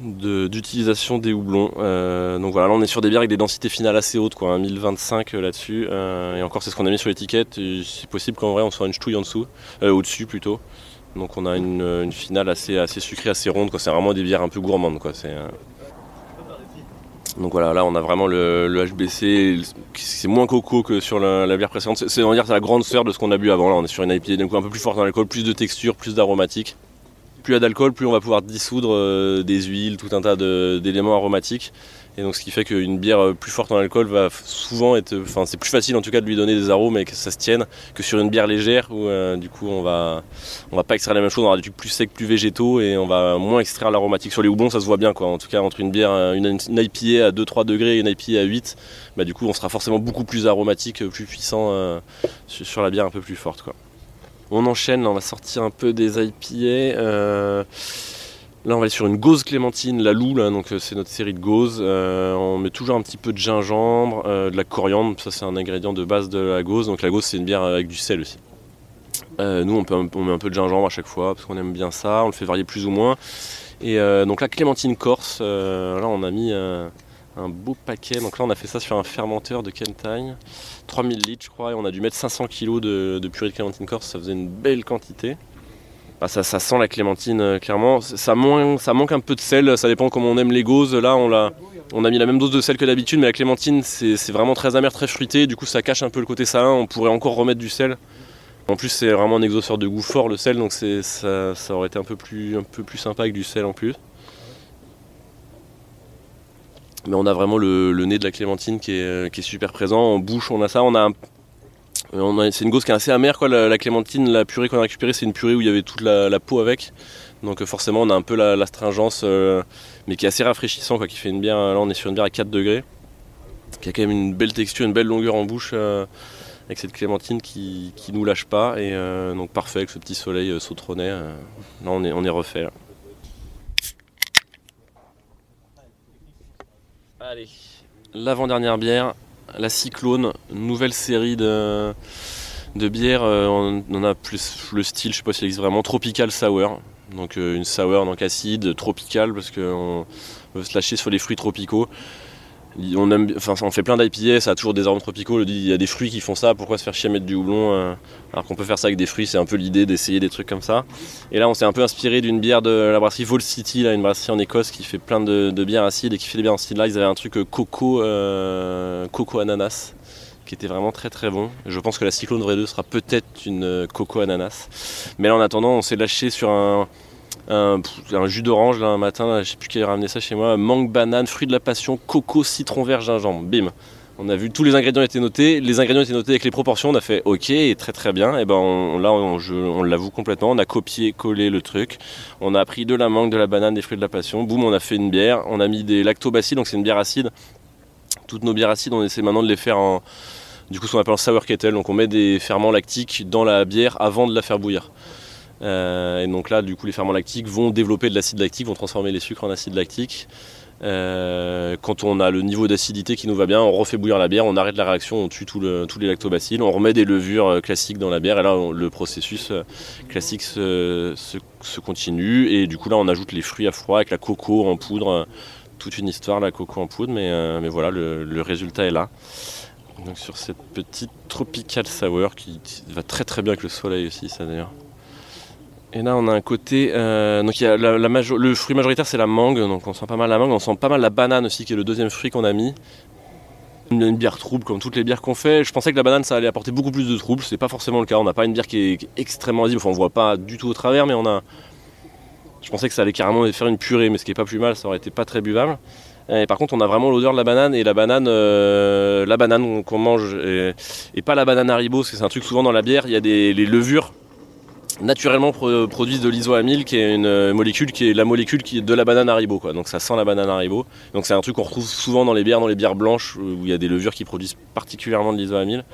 d'utilisation des houblons. Euh, donc voilà, là on est sur des bières avec des densités finales assez hautes, quoi, 1025 euh, là-dessus. Euh, et encore c'est ce qu'on a mis sur l'étiquette. C'est possible qu'en vrai on soit une ch'touille en dessous, au-dessus plutôt. Donc on a une, finale assez, assez sucrée, assez ronde. C'est vraiment des bières un peu gourmandes. Quoi. Donc voilà, là on a vraiment le, HBC, c'est moins coco que sur la, bière précédente. C'est la grande sœur de ce qu'on a bu avant. Là on est sur une IPA un peu plus forte dans l'alcool, plus de texture, plus d'aromatique plus il y a d'alcool, plus on va pouvoir dissoudre euh, des huiles, tout un tas d'éléments aromatiques. Et donc ce qui fait qu'une bière euh, plus forte en alcool va souvent être, enfin c'est plus facile en tout cas de lui donner des arômes et que ça se tienne que sur une bière légère où euh, du coup on va, on va pas extraire la même chose, on aura des trucs plus secs, plus végétaux et on va moins extraire l'aromatique. Sur les houblons ça se voit bien quoi, en tout cas entre une bière, une, une IPA à 2-3 degrés et une IPA à 8, bah, du coup on sera forcément beaucoup plus aromatique, plus puissant sur la bière un peu plus forte quoi. On enchaîne, on va sortir un peu des IPA. Euh, là, on va aller sur une gauze clémentine, la Lou, donc euh, c'est notre série de gauzes. Euh, on met toujours un petit peu de gingembre, de la coriandre, ça c'est un ingrédient de base de la gauze. Donc la gauze, c'est une bière avec du sel aussi. nous, on, met un peu de gingembre à chaque fois parce qu'on aime bien ça. On le fait varier plus ou moins. Et donc la clémentine corse, là, on a mis un beau paquet. Donc là, on a fait ça sur un fermenteur de Kentagne, 3000 litres, je crois, et on a dû mettre 500 kg de, purée de clémentine corse. Ça faisait une belle quantité. Bah, ça, sent la clémentine, euh, clairement. Ça, manque un peu de sel, ça dépend comment on aime les gauzes. Là, on a, mis la même dose de sel que d'habitude, mais la clémentine, c'est vraiment très amer, très fruité. Du coup, ça cache un peu le côté salin. On pourrait encore remettre du sel. En plus, c'est vraiment un exhausteur de goût fort, le sel, donc ça, aurait été un peu plus sympa avec du sel en plus. Mais on a vraiment le, nez de la clémentine qui est, super présent. En bouche, on a ça. On a, c'est une gauze qui est assez amère. Quoi. La, clémentine, la purée qu'on a récupérée, c'est une purée où il y avait toute la, peau avec. Donc forcément, on a un peu l'astringence, euh, mais qui est assez rafraîchissant, quoi, qui fait une bière. Là, on est sur une bière à 4 degrés, qui a quand même une belle texture, une belle longueur en bouche, euh, avec cette clémentine qui, qui nous lâche pas. Et euh, donc parfait avec ce petit soleil sautronnet. là, on est, on est refait. L'avant-dernière bière, la Cyclone, nouvelle série de, de bières. Euh, on, a plus le style, je sais pas s'il existe vraiment, tropical sour. Donc euh, une sour donc acide, tropicale, parce qu'on veut se lâcher sur les fruits tropicaux on, fait plein d'IPA, ça a toujours des arômes tropicaux. Il y a des fruits qui font ça, pourquoi se faire chier à mettre du houblon euh, alors qu'on peut faire ça avec des fruits? C'est un peu l'idée d'essayer des trucs comme ça. Et là, on s'est un peu inspiré d'une bière de la brasserie Vol City, là, une brasserie en Écosse qui fait plein de, bières acides et qui fait des bières style là. Ils avaient un truc euh, coco, euh, coco ananas qui était vraiment très très bon. Je pense que la Cyclone Vraie 2 sera peut-être une coco ananas. Mais là, en attendant, on s'est lâché sur un un, jus d'orange là un matin, je sais plus qui a ramené ça chez moi, mangue, banane, fruit de la passion, coco, citron vert, gingembre, bim. On a vu tous les ingrédients étaient notés, les ingrédients étaient notés avec les proportions, on a fait ok, très très bien, et ben là on, l'avoue complètement, on a copié, collé le truc, on a pris de la mangue, de la banane, des fruits de la passion, boum, on a fait une bière, on a mis des lactobacilles, donc c'est une bière acide. Toutes nos bières acides, on essaie maintenant de les faire en, du coup ce qu'on appelle en sour kettle, donc on met des ferments lactiques dans la bière avant de la faire bouillir. Euh, et donc là, du coup, les ferments lactiques vont développer de l'acide lactique, vont transformer les sucres en acide lactique. Euh, quand on a le niveau d'acidité qui nous va bien, on refait bouillir la bière, on arrête la réaction, on tue tous les lactobacilles, on remet des levures euh, classiques dans la bière et là le processus classique se, continue et du coup là on ajoute les fruits à froid avec la coco en poudre, toute une histoire la coco en poudre mais, voilà le, le, résultat est là. Donc sur cette petite tropical sour qui va très très bien avec le soleil aussi ça d'ailleurs. Et là, on a un côté. Euh, donc, le fruit majoritaire, c'est la mangue. Donc, on sent pas mal la mangue. On sent pas mal la banane aussi, qui est le deuxième fruit qu'on a mis. Une, bière trouble comme toutes les bières qu'on fait. Je pensais que la banane ça allait apporter beaucoup plus de trouble. C'est pas forcément le cas. On n'a pas une bière qui est, extrêmement visible. Enfin, on voit pas du tout au travers, mais on a. Je pensais que ça allait carrément faire une purée, mais ce qui est pas plus mal, ça aurait été pas très buvable. Et par contre, on a vraiment l'odeur de la banane et la banane, euh, la banane qu'on mange et, pas la banane Haribo, parce que c'est un truc souvent dans la bière. Il y a des les levures naturellement produisent de l'isoamyle, qui est une euh, molécule qui est la molécule qui est de la banane Haribo. Quoi. Donc ça sent la banane Haribo. Donc c'est un truc qu'on retrouve souvent dans les bières, dans les bières blanches, où il y a des levures qui produisent particulièrement de l'isoamyle.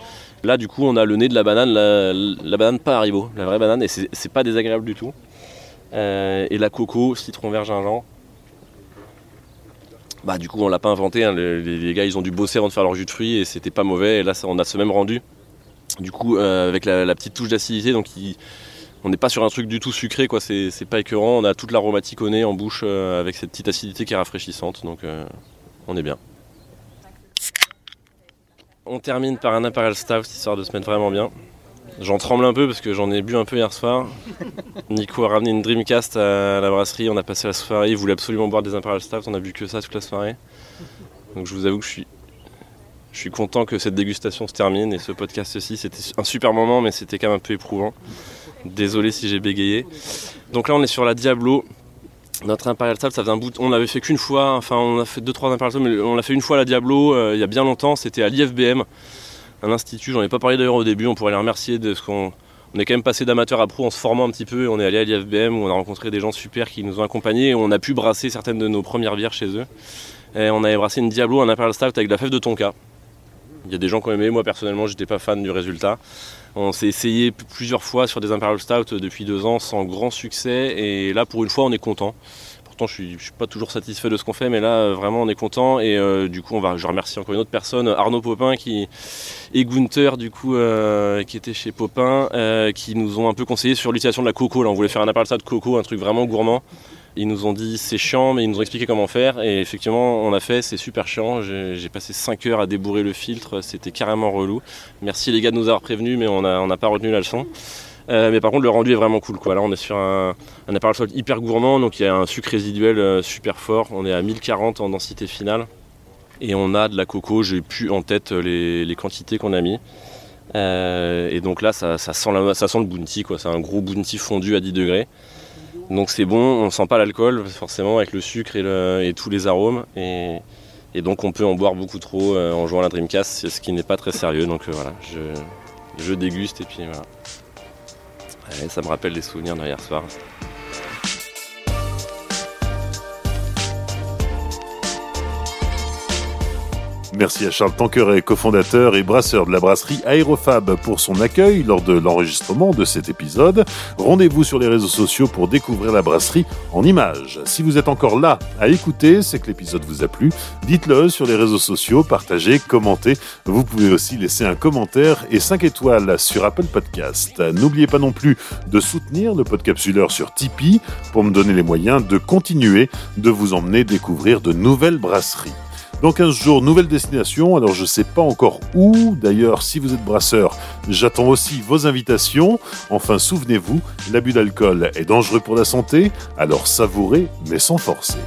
Là, du coup, on a le nez de la banane, la, banane pas Haribo, la vraie banane, et c'est pas désagréable du tout. Euh, et la coco, citron vert gingembre. Bah du coup on l'a pas inventé, hein. les, gars ils ont dû bosser avant de faire leur jus de fruits et c'était pas mauvais et là on a ce même rendu. Du coup euh, avec la, petite touche d'acidité donc on n'est pas sur un truc du tout sucré quoi, c'est pas écœurant, on a toute l'aromatique au nez en bouche euh, avec cette petite acidité qui est rafraîchissante donc euh, on est bien. On termine par un Imperial Stout histoire de se mettre vraiment bien. J'en tremble un peu parce que j'en ai bu un peu hier soir. Nico a ramené une Dreamcast à la brasserie, on a passé la soirée, il voulait absolument boire des Imperial Stout, on a bu que ça toute la soirée. Donc je vous avoue que je suis, je suis content que cette dégustation se termine et ce podcast aussi, c'était un super moment mais c'était quand même un peu éprouvant. Désolé si j'ai bégayé. Donc là on est sur la Diablo. Notre Imperial Stout, ça faisait un bout. On l'avait fait qu'une fois, enfin on a fait deux trois Imperial Stout, mais on l'a fait une fois la Diablo euh, il y a bien longtemps, c'était à l'IFBM un institut, j'en ai pas parlé d'ailleurs au début, on pourrait les remercier de ce qu'on on est quand même passé d'amateur à pro en se formant un petit peu. On est allé à l'IFBM où on a rencontré des gens super qui nous ont accompagnés et on a pu brasser certaines de nos premières bières chez eux. Et on avait brassé une Diablo, un Imperial Stout avec la fève de tonka. Il y a des gens qui ont aimé, moi personnellement j'étais pas fan du résultat. On s'est essayé plusieurs fois sur des Imperial Stout depuis deux ans sans grand succès et là pour une fois on est content je suis, suis pas toujours satisfait de ce qu'on fait, mais là, euh, vraiment, on est content. Et euh, du coup, je remercie encore une autre personne, Arnaud Popin, qui, et Gunther, du coup, euh, qui était chez Popin, qui nous ont un peu conseillé sur l'utilisation de la coco. Là, on voulait faire un ça de coco, un truc vraiment gourmand. Ils nous ont dit c'est chiant, mais ils nous ont expliqué comment faire. Et effectivement, on a fait, c'est super chiant. J'ai passé 5 heures à débourrer le filtre, c'était carrément relou. Merci les gars de nous avoir prévenus, mais on n'a pas retenu la leçon. Euh, mais par contre, le rendu est vraiment cool. Quoi. Là, on est sur un, appareil hyper gourmand, donc il y a un sucre résiduel euh, super fort. On est à 1040 en densité finale. Et on a de la coco, j'ai plus en tête les, quantités qu'on a mis. Euh, et donc là, ça, sent ça sent le bounty, quoi. C'est un gros bounty fondu à 10 degrés. Donc c'est bon, on sent pas l'alcool, forcément, avec le sucre et, tous les arômes. Et, donc on peut en boire beaucoup trop en jouant à la Dreamcast, ce qui n'est pas très sérieux. Donc voilà, je, déguste et puis voilà ça me rappelle des souvenirs d'hier soir. Merci à Charles Tanqueret, cofondateur et brasseur de la brasserie Aérofab pour son accueil lors de l'enregistrement de cet épisode. Rendez-vous sur les réseaux sociaux pour découvrir la brasserie en images. Si vous êtes encore là à écouter, c'est que l'épisode vous a plu. Dites-le sur les réseaux sociaux, partagez, commentez. Vous pouvez aussi laisser un commentaire et 5 étoiles sur Apple Podcast. N'oubliez pas non plus de soutenir le podcapsuleur sur Tipeee pour me donner les moyens de continuer de vous emmener découvrir de nouvelles brasseries. Dans 15 jours, nouvelle destination. Alors je ne sais pas encore où. D'ailleurs, si vous êtes brasseur, j'attends aussi vos invitations. Enfin, souvenez-vous, l'abus d'alcool est dangereux pour la santé. Alors savourez, mais sans forcer.